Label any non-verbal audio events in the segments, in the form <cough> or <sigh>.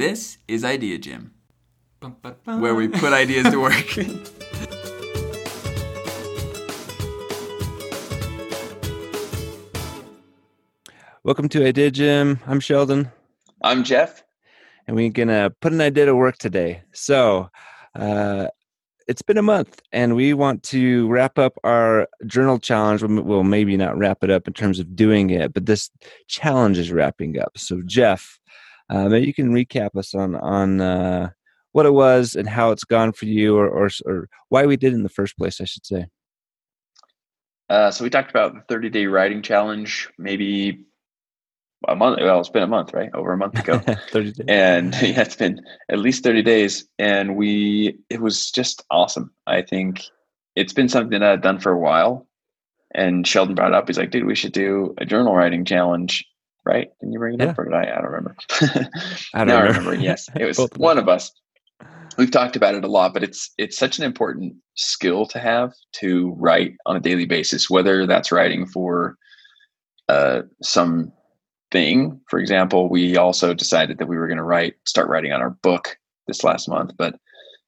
This is Idea Gym, where we put ideas to work. <laughs> Welcome to Idea Gym. I'm Sheldon, I'm Jeff. and we're gonna put an idea to work today. So, uh, it's been a month, and we want to wrap up our journal challenge. Well, Well, maybe not wrap it up in terms of doing it, but this challenge is wrapping up. So, Jeff, uh, maybe you can recap us on on uh, what it was and how it's gone for you, or, or or why we did it in the first place. I should say. Uh, so we talked about the 30 day writing challenge, maybe a month. Well, it's been a month, right? Over a month ago. <laughs> Thirty days. and <laughs> yeah, it's been at least 30 days. And we, it was just awesome. I think it's been something that I've done for a while. And Sheldon brought it up. He's like, dude, we should do a journal writing challenge. Right? Can you bring it Yeah. up or did I? I don't remember. <laughs> I don't now I remember. remember. Yes, <laughs> it was one of us. We've talked about it a lot, but it's it's such an important skill to have to write on a daily basis. Whether that's writing for uh, some thing, for example, we also decided that we were going to write, start writing on our book this last month. But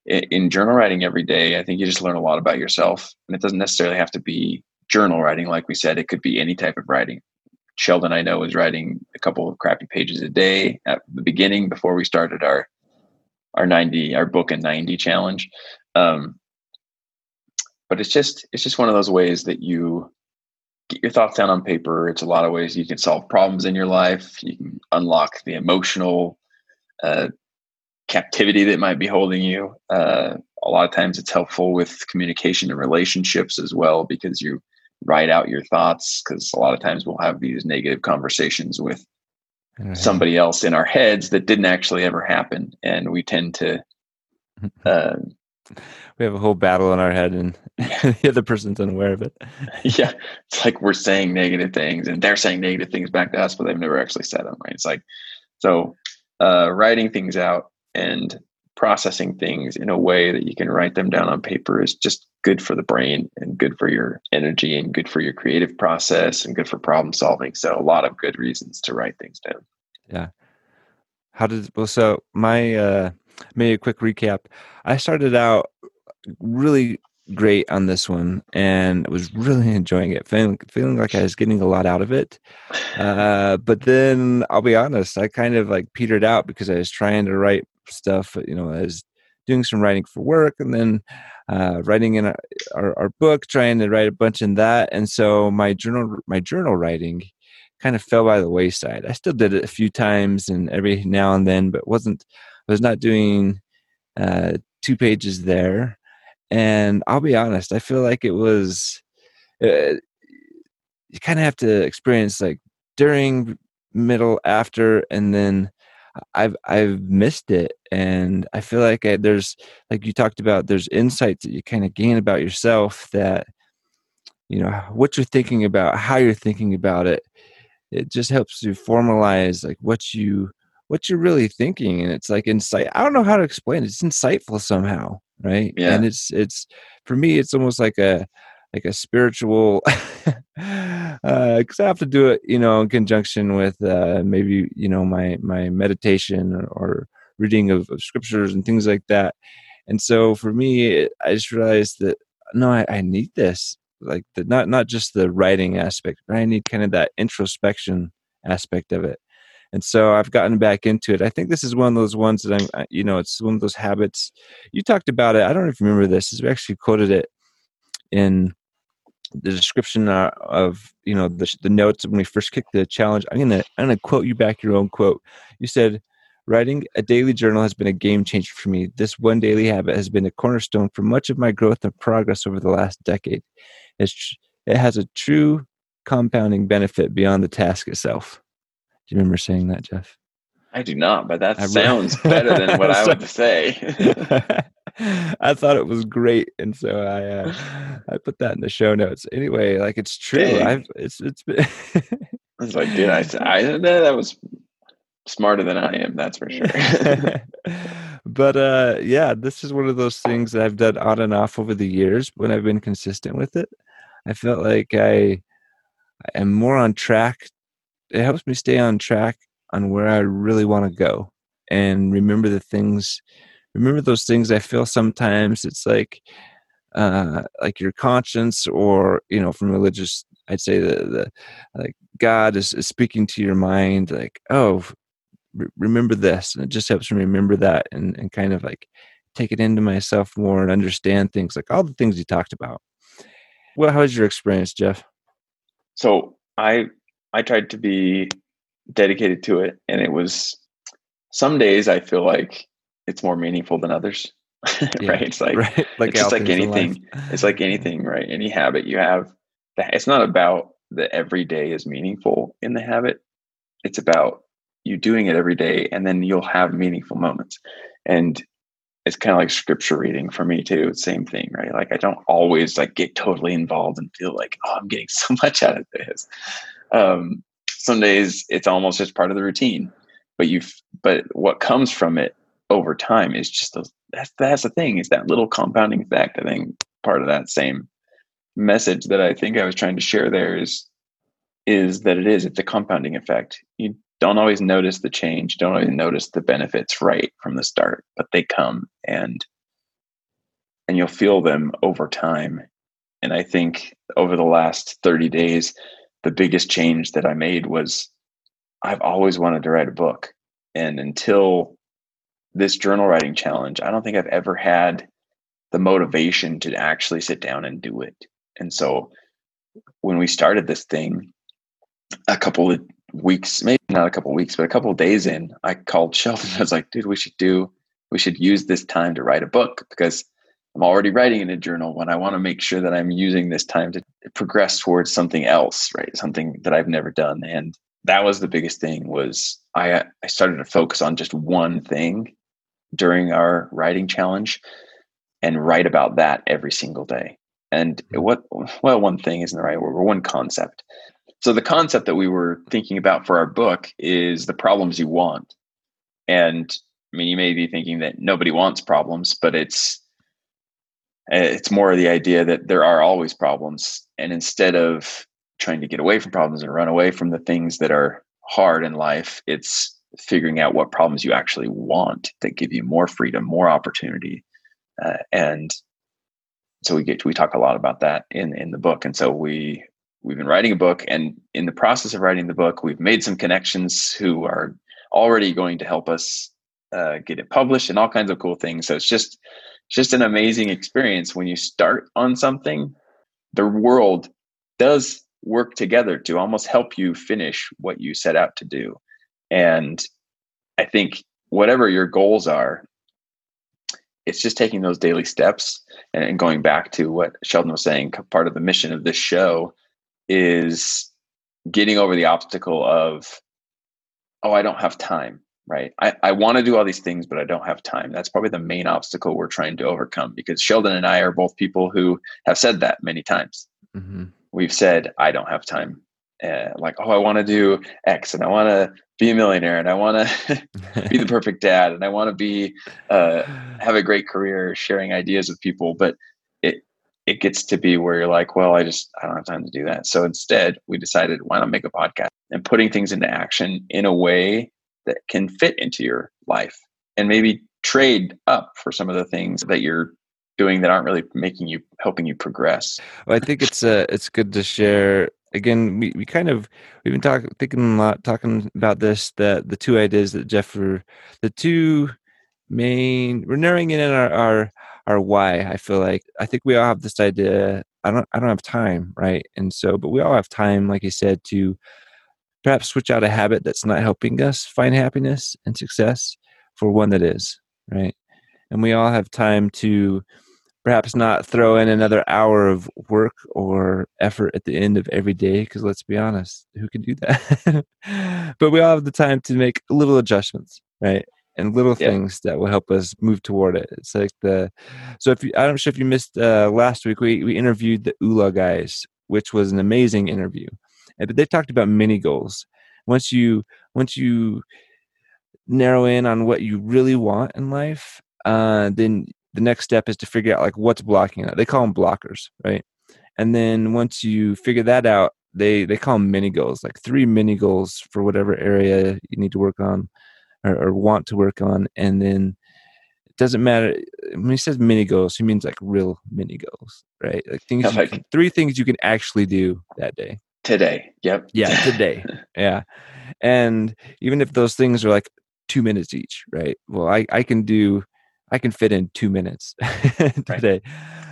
in, in journal writing every day, I think you just learn a lot about yourself, and it doesn't necessarily have to be journal writing. Like we said, it could be any type of writing. Sheldon, I know, was writing a couple of crappy pages a day at the beginning before we started our our 90 our book and 90 challenge. Um, but it's just it's just one of those ways that you get your thoughts down on paper. It's a lot of ways you can solve problems in your life. You can unlock the emotional uh, captivity that might be holding you. Uh, a lot of times it's helpful with communication and relationships as well because you write out your thoughts because a lot of times we'll have these negative conversations with somebody else in our heads that didn't actually ever happen and we tend to <laughs> uh, we have a whole battle in our head and <laughs> the other person's unaware of it. <laughs> Yeah it's like we're saying negative things and they're saying negative things back to us but they've never actually said them right? It's like so uh, writing things out and processing things in a way that you can write them down on paper is just good for the brain and good for your energy and good for your creative process and good for problem solving. So a lot of good reasons to write things down. Yeah. how did well so my uh maybe a quick recap. I started out really great on this one and was really <laughs> enjoying it feeling, feeling like i was getting a lot out of it. <laughs> Uh but then i'll be honest i kind of like petered out because i was trying to write stuff you know i was doing some writing for work and then uh writing in our, our, our book trying to write a bunch in that and so my journal my journal writing kind of fell by the wayside. I still did it a few times and every now and then, but wasn't I was not doing uh, two pages there. And I'll be honest, I feel like it was uh, you kind of have to experience like during, middle, after, and then I've I've missed it, and I feel like I, there's like you talked about there's insights that you kind of gain about yourself that you know what you're thinking about, how you're thinking about it it just helps to formalize like what you what you're really thinking and it's like insight i don't know how to explain it it's insightful somehow right Yeah. and it's it's for me it's almost like a like a spiritual <laughs> uh because i have to do it you know in conjunction with uh maybe you know my my meditation or, reading of, of scriptures and things like that. And so for me i just realized that no I, I need this like the not not just the writing aspect but i need kind of that introspection aspect of it. And so i've gotten back into it. I think this is one of those ones that i'm you know it's one of those habits. You talked about it i don't you remember this we actually quoted it in the description uh, of you know the, the notes when we first kicked the challenge i'm gonna i'm gonna quote you back your own quote. You said writing a daily journal has been a game changer for me. This one daily habit has been a cornerstone for much of my growth and progress over the last decade. It's, tr- it has a true compounding benefit beyond the task itself. Do you remember saying that jeff? I do not but that I sounds better than what i <laughs> would say <laughs> <laughs> <laughs> I thought it was great, and so I uh, <laughs> I put that in the show notes. Anyway, like it's true. Dang. I've it's it's been I was like, dude, I, I <laughs> that was smarter than I am. That's for sure. but uh yeah, this is one of those things that I've done on and off over the years when I've been consistent with it. I felt like I am more on track. It helps me stay on track on where I really want to go. and remember the things remember those things i feel sometimes it's like uh like your conscience or you know from religious i'd say the the like god is, is speaking to your mind like oh re- remember this and it just helps me remember that and and kind of like take it into myself more and understand things like all the things you talked about. Well how was your experience jeff? So i i tried to be dedicated to it and it was some days i feel like it's more meaningful than others <laughs> Yeah, right? It's like right <laughs> like it's just like things in life. anything it's like anything right? Any habit you have that it's not about that every day is meaningful in the habit. It's about you doing it every day and then you'll have meaningful moments. And it's kind of like scripture reading for me too same thing right? Like i don't always like get totally involved and feel like oh i'm getting <laughs> so much out of this. Um some days it's almost just part of the routine but you've but what comes from it over time is just that's that's the thing is that little compounding effect i think part of that same message that i think i was trying to share there is is that it is it's a compounding effect. You don't always notice the change don't always notice the benefits right from the start but they come and and you'll feel them over time. And i think over the last 30 days the biggest change that i made was i've always wanted to write a book. And until this journal writing challenge i don't think i've ever had the motivation to actually sit down and do it. And so when we started this thing a couple of weeks maybe not a couple of weeks but a couple of days in i called <laughs> sheldon. I was like dude we should do we should use this time to write a book because i'm already writing in a journal when i want to make sure that i'm using this time to progress towards something else right? Something that i've never done. And that was the biggest thing was i i started to focus on just one thing during our writing challenge and write about that every single day. And mm-hmm. what well one thing isn't the right word but one concept. So the concept that we were thinking about for our book is the problems you want. And i mean you may be thinking that nobody wants problems but it's it's more the idea that there are always problems. And instead of trying to get away from problems and run away from the things that are hard in life it's figuring out what problems you actually want that give you more freedom more opportunity uh, and so we get to, we talk a lot about that in in the book. And so we we've been writing a book and in the process of writing the book we've made some connections who are already going to help us uh, get it published and all kinds of cool things. So it's just just an amazing experience when you start on something the world does work together to almost help you finish what you set out to do and i think whatever your goals are it's just taking those daily steps and going back to what sheldon was saying part of the mission of this show is getting over the obstacle of oh i don't have time right? I, I want to do all these things but i don't have time. That's probably the main obstacle we're trying to overcome because sheldon and i are both people who have said that many times. Mm-hmm. we've said i don't have time uh, like oh i want to do x and i want to be a millionaire and i want to <laughs> be the <laughs> perfect dad and i want to be uh, have a great career sharing ideas with people. But it it gets to be where you're like well i just i don't have time to do that. So instead we decided why not make a podcast? And putting things into action in a way that can fit into your life and maybe trade up for some of the things that you're doing that aren't really making you helping you progress. Well, I think it's uh, it's good to share. Again, we, we kind of we've been talking thinking a lot talking about this that the two ideas that Jeff were the two main we're narrowing in on our, our our why. I feel like I think we all have this idea. I don't I don't have time, right? And so, but we all have time, like you said, to perhaps switch out a habit that's not helping us find happiness and success for one that is, right? And we all have time to perhaps not throw in another hour of work or effort at the end of every day because let's be honest who can do that? <laughs> But we all have the time to make little adjustments right? And little Yeah. things that will help us move toward it. It's like the so if you i'm sure if you missed uh, last week we, we interviewed the ula guys which was an amazing interview. And but they talked about mini goals. Once you once you narrow in on what you really want in life uh, then the next step is to figure out like what's blocking that. They call them blockers, right? And then once you figure that out, they they call them mini goals, like three mini goals for whatever area you need to work on. or, or want to work on, and then it doesn't matter when he says mini goals, he means like real mini goals, right? Like things, like, can, three things you can actually do that day. Today, yep. Yeah, today. <laughs> yeah, and even if those things are like two minutes each, right? Well, I I can do I can fit in two minutes <laughs> today. Right.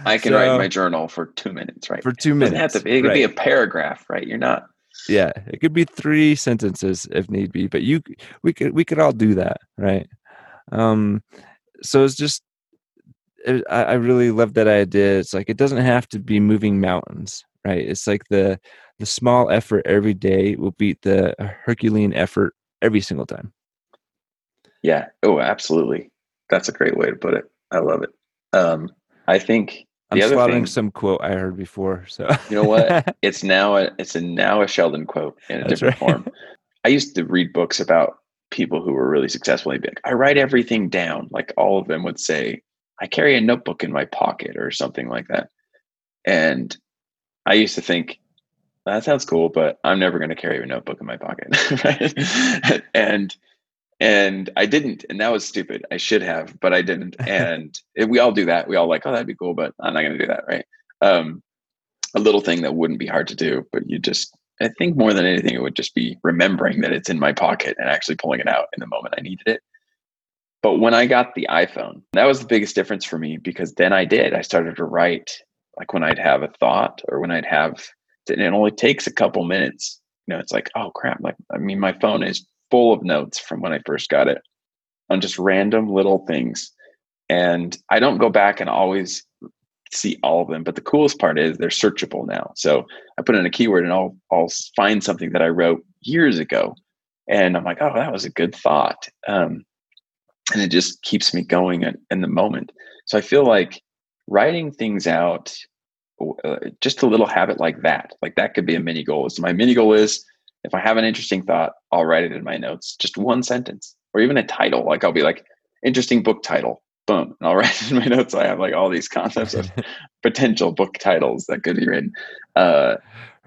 I can so, write my journal for two minutes, right? For two minutes. It, have to be, it could right. be a paragraph, right? You're not. Yeah, it could be three sentences if need be, but you we could we could all do that, right? Um, so it's just it, I, I really love that idea. It's like it doesn't have to be moving mountains, right? It's like the the small effort every day will beat the Herculean effort every single time. Yeah. Oh, absolutely. That's a great way to put it. I love it. Um, I think the I'm thing, some quote I heard before. So you know what? <laughs> It's now a it's a now a Sheldon quote in a That's different right. form. I used to read books about people who were really successful. They'd be like, I write everything down. Like all of them would say, I carry a notebook in my pocket or something like that. And I used to think, that sounds cool, but I'm never going to carry a notebook in my pocket. <laughs> right? and and I didn't, and that was stupid. I should have, but I didn't. <laughs> And it, we all do that. We all like, oh, that'd be cool, but I'm not going to do that, right? Um, a little thing that wouldn't be hard to do, but you just, I think more than anything, it would just be remembering that it's in my pocket and actually pulling it out in the moment I needed it. But when I got the iPhone, that was the biggest difference for me because then I did. I started to write like when I'd have a thought or when I'd have, and it only takes a couple minutes. You know, it's like, oh crap! Like, I mean, my phone is full of notes from when I first got it on just random little things. And I don't go back and always see all of them, but the coolest part is they're searchable now. So I put in a keyword and I'll I'll find something that I wrote years ago, and I'm like, oh, that was a good thought, um, and it just keeps me going in, in the moment. So I feel like writing things out, uh, just a little habit like that, like that could be a mini goal. So my mini goal is if I have an interesting thought, I'll write it in my notes, just one sentence or even a title. Like I'll be like, interesting book title, boom, and I'll <laughs> write it in my notes. I have like all these concepts of <laughs> potential book titles that could be written. Uh,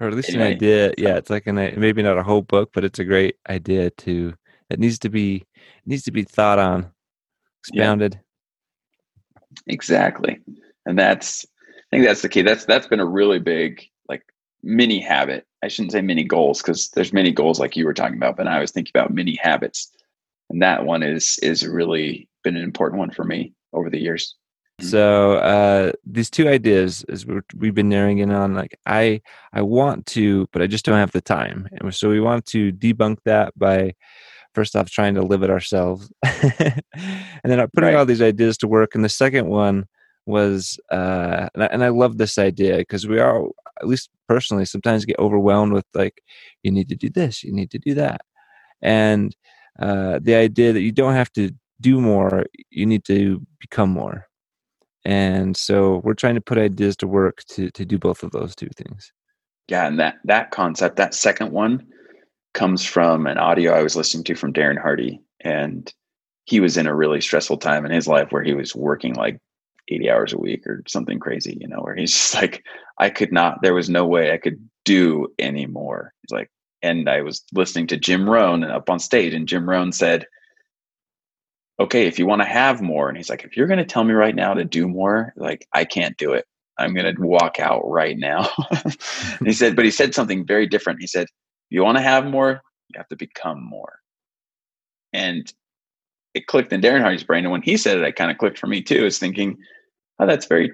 or at least an idea. Yeah, it's like an maybe not a whole book, but it's a great idea to. It needs to be needs to be thought on, expounded. Yeah. Exactly, and that's I think that's the key. That's that's been a really big like mini habit. I shouldn't say many goals because there's many goals like you were talking about, but I was thinking about many habits, and that one is is really been an important one for me over the years. So uh, these two ideas, as we've been narrowing in on, like I I want to, but I just don't have the time, and so we want to debunk that by first off trying to live it ourselves, <laughs> and then putting right. all these ideas to work. And the second one was uh and I, and I love this idea because we are at least personally sometimes get overwhelmed with like you need to do this you need to do that. And uh the idea that you don't have to do more you need to become more. And so we're trying to put ideas to work to to do both of those two things. Yeah and that that concept that second one comes from an audio i was listening to from darren hardy and he was in a really stressful time in his life where he was working like 80 hours a week or something crazy, you know, where he's <laughs> just like, I could not, there was no way I could do anymore. He's like, and I was listening to Jim Rohn up on stage, and Jim Rohn said, Okay, if you want to have more, and he's like, if you're going to tell me right now to do more, like, I can't do it. I'm going to walk out right now. <laughs> he said, but he said something very different. He said, you want to have more, you have to become more. And it clicked in Darren Hardy's brain. And when he said it, it kind of clicked for me too, is thinking, oh, that's very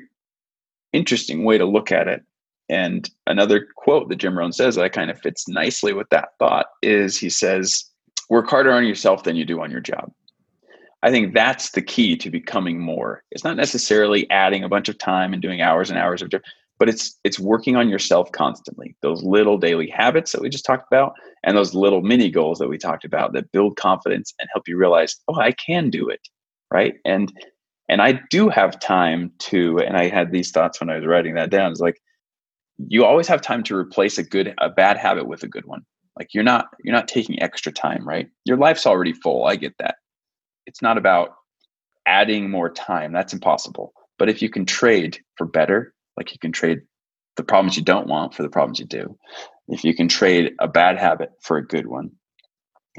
interesting way to look at it. And another quote that Jim Rohn says that kind of fits nicely with that thought is he says, work harder on yourself than you do on your job. I think that's the key to becoming more. It's not necessarily adding a bunch of time and doing hours and hours of work, but it's it's working on yourself constantly those little daily habits that we just talked about and those little mini goals that we talked about that build confidence and help you realize oh i can do it right and and i do have time to and i had these thoughts when i was writing that down it's like you always have time to replace a good a bad habit with a good one. Like you're not you're not taking extra time right? Your life's already full. I get that. It's not about adding more time. That's impossible. But if you can trade for better like you can trade the problems you don't want for the problems you do. If you can trade a bad habit for a good one,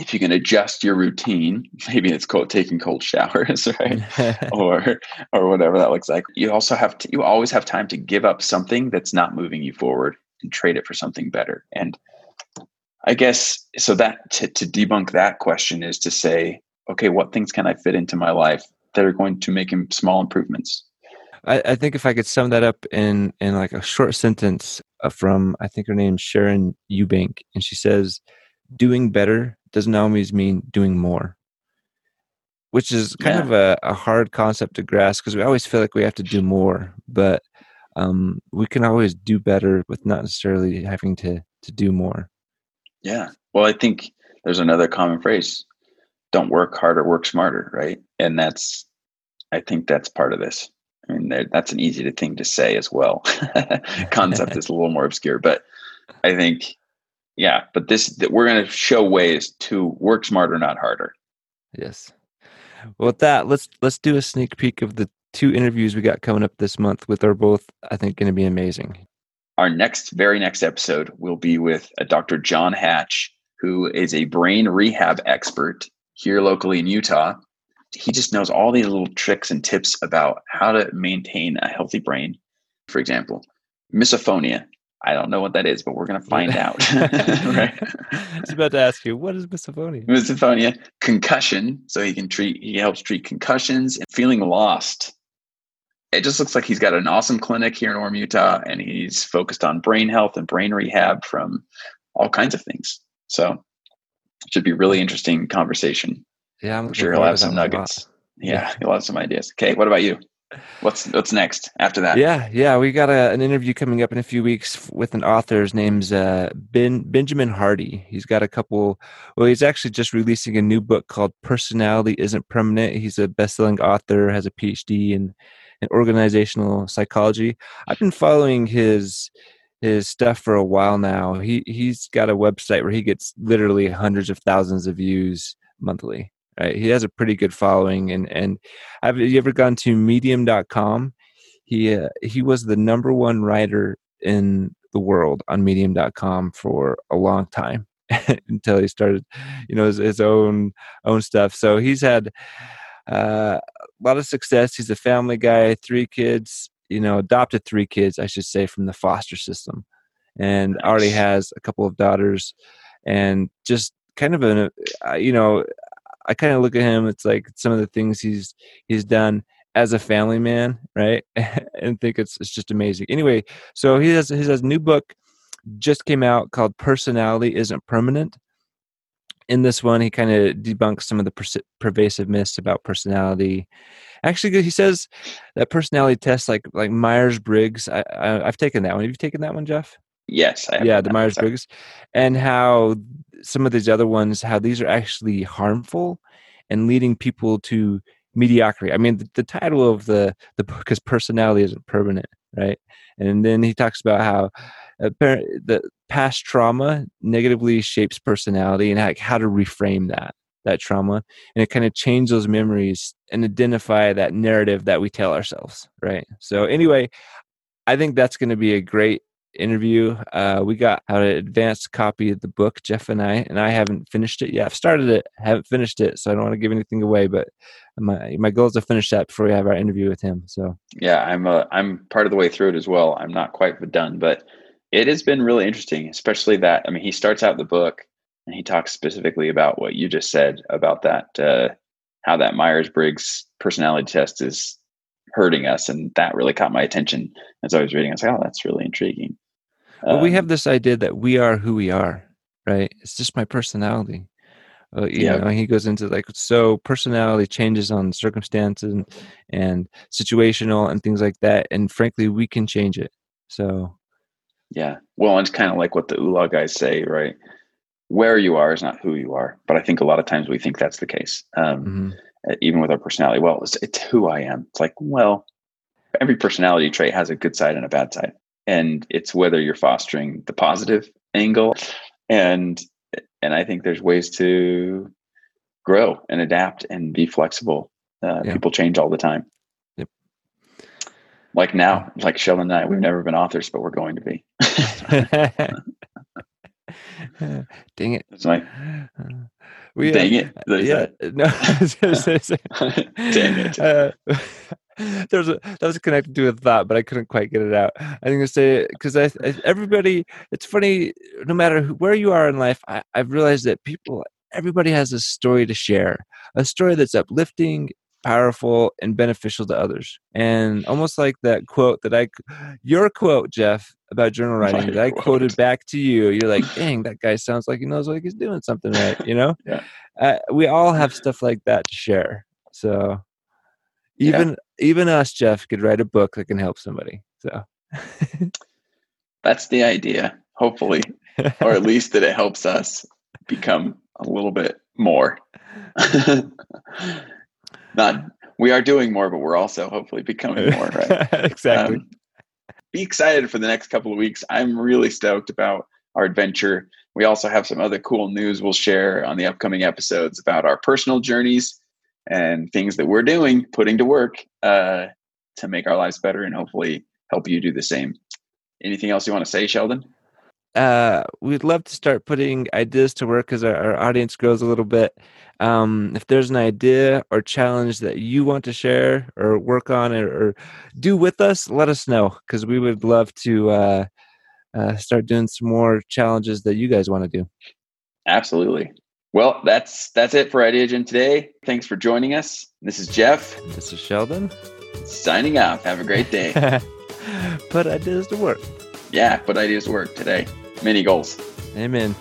if you can adjust your routine, <laughs> maybe it's called taking cold showers, <laughs> right? <laughs> or or whatever that looks like. You also have to you always have time to give up something that's not moving you forward and trade it for something better. And I guess so that to, to debunk that question is to say, okay, what things can I fit into my life that are going to make small improvements? I, I think if I could sum that up in in like a short sentence uh, from I think her name's Sharon Eubank, and she says, "Doing better doesn't always mean doing more." Which is kind yeah. of a, a hard concept to grasp because we always feel like we have to do more, but um, we can always do better with not necessarily having to to do more. Yeah. Well, I think there's another common phrase: "Don't work harder, work smarter." Right, and that's I think that's part of this. I mean, that's an easy thing to say as well. <laughs> Concept <laughs> is a little more obscure, but I think, yeah. But this, that we're going to show ways to work smarter, not harder. Yes. Well, with that, let's let's do a sneak peek of the two interviews we got coming up this month, with are both I think going to be amazing. Our next, very next episode will be with uh, a Dr. John Hatch, who is a brain rehab expert here locally in Utah he just knows all these little tricks and tips about how to maintain a healthy brain. For example, misophonia. I don't know what that is, but we're going to find out. <laughs> right? I was about to ask you, what is misophonia? Misophonia, concussion. So he can treat, he helps treat concussions and feeling lost. It just looks like he's got an awesome clinic here in Orem, Utah, and he's focused on brain health and brain rehab from all kinds of things. So it should be really interesting conversation. Yeah, I'm, sure he'll have some nuggets. Yeah, yeah, he'll have some ideas. Okay, what about you? What's what's next after that? Yeah, yeah, we got a, an interview coming up in a few weeks with an author. His name's uh, Ben Benjamin Hardy. He's got a couple. Well, he's actually just releasing a new book called "Personality Isn't Permanent." He's a best-selling author, has a PhD in in organizational psychology. I've been following his his stuff for a while now. He he's got a website where he gets literally hundreds of thousands of views monthly. Right? He has a pretty good following, and and have you ever gone to Medium.com? He uh, he was the number one writer in the world on Medium.com for a long time <laughs> until he started, you know, his, his own own stuff. So he's had uh, a lot of success. He's a family guy, three kids, you know, adopted three kids, I should say, from the foster system, and nice. already has a couple of daughters, and just kind of an, uh, you know, I kind of look at him. It's like some of the things he's he's done as a family man, right? <laughs> and think it's it's just amazing. Anyway, so he has his, his new book just came out called "Personality Isn't Permanent." In this one, he kind of debunks some of the per- pervasive myths about personality. Actually, he says that personality tests like like Myers Briggs. I, I I've taken that one. Have you taken that one, Jeff? Yes. yeah, the Myers Briggs, and how some of these other ones, how these are actually harmful and leading people to mediocrity. I mean, the, the title of the the book is "Personality Isn't Permanent," right? And then he talks about how the past trauma negatively shapes personality and how, how to reframe that that trauma and it kind of change those memories and identify that narrative that we tell ourselves right so anyway i think that's going to be a great interview. Uh, we got an advanced copy of the book, Jeff and I, and I haven't finished it yet. I've started it, haven't finished it, so I don't want to give anything away. But my my goal is to finish that before we have our interview with him. So yeah, I'm uh, I'm part of the way through it as well. I'm not quite done, but it has been really interesting, especially that. I mean, he starts out the book and he talks specifically about what you just said about that, uh, how that Myers Briggs personality test is hurting us, and that really caught my attention as I was reading. I was like, oh, that's really intriguing. Well, um, we have um, this idea that we are who we are, right? It's just my personality. Uh, you yeah. know, he goes into like so personality changes on circumstances and, and situational and things like that, and frankly, we can change it. So, yeah, well, it's kind of like what the ULA guys say, right? Where you are is not who you are, but I think a lot of times we think that's the case. Um, mm-hmm. Even with our personality, well, it's, it's who I am. It's like, well, every personality trait has a good side and a bad side and it's whether you're fostering the positive angle and and i think there's ways to grow and adapt and be flexible uh, yeah. people change all the time yep. like now like sheldon and i we've never been authors but we're going to be <laughs> Dang it. That's my We, dang it. Yeah, that- no. I was gonna say- Dang it. Uh, <laughs> <laughs> there's a that was connected to a thought, but I couldn't quite get it out. I think gonna say because I, I everybody. It's funny. No matter who, where you are in life, I, I've realized that people, everybody has a story to share, a story that's uplifting, powerful, and beneficial to others. And almost like that quote that I, your quote, Jeff, about journal <laughs> writing My that I quote. quoted back to you. You're like, <laughs> dang, that guy sounds like he knows like he's doing something right. You know. Yeah. Uh, we all have stuff like that to share. So even even us, Jeff, could write a book that can help somebody. So <laughs> That's the idea, hopefully, or at least that it helps us become a little bit more. <laughs> Not, we are doing more, but we're also hopefully becoming more, right? <laughs> exactly. Um, be excited for the next couple of weeks. I'm really stoked about our adventure. We also have some other cool news we'll share on the upcoming episodes about our personal journeys and things that we're doing, putting to work uh, to make our lives better and hopefully help you do the same. Anything else you want to say, Sheldon? uh, we'd love to start putting ideas to work as our, our audience grows a little bit. Um, if there's an idea or challenge that you want to share or work on or, or do with us, let us know because we would love to uh, uh, start doing some more challenges that you guys want to do. Absolutely. Well, that's that's it for Idea Gym today. Thanks for joining us. This is Jeff This is Sheldon. signing off. Have a great day. <laughs> Put ideas to work. yeah, put ideas to work today. Many goals. Amen.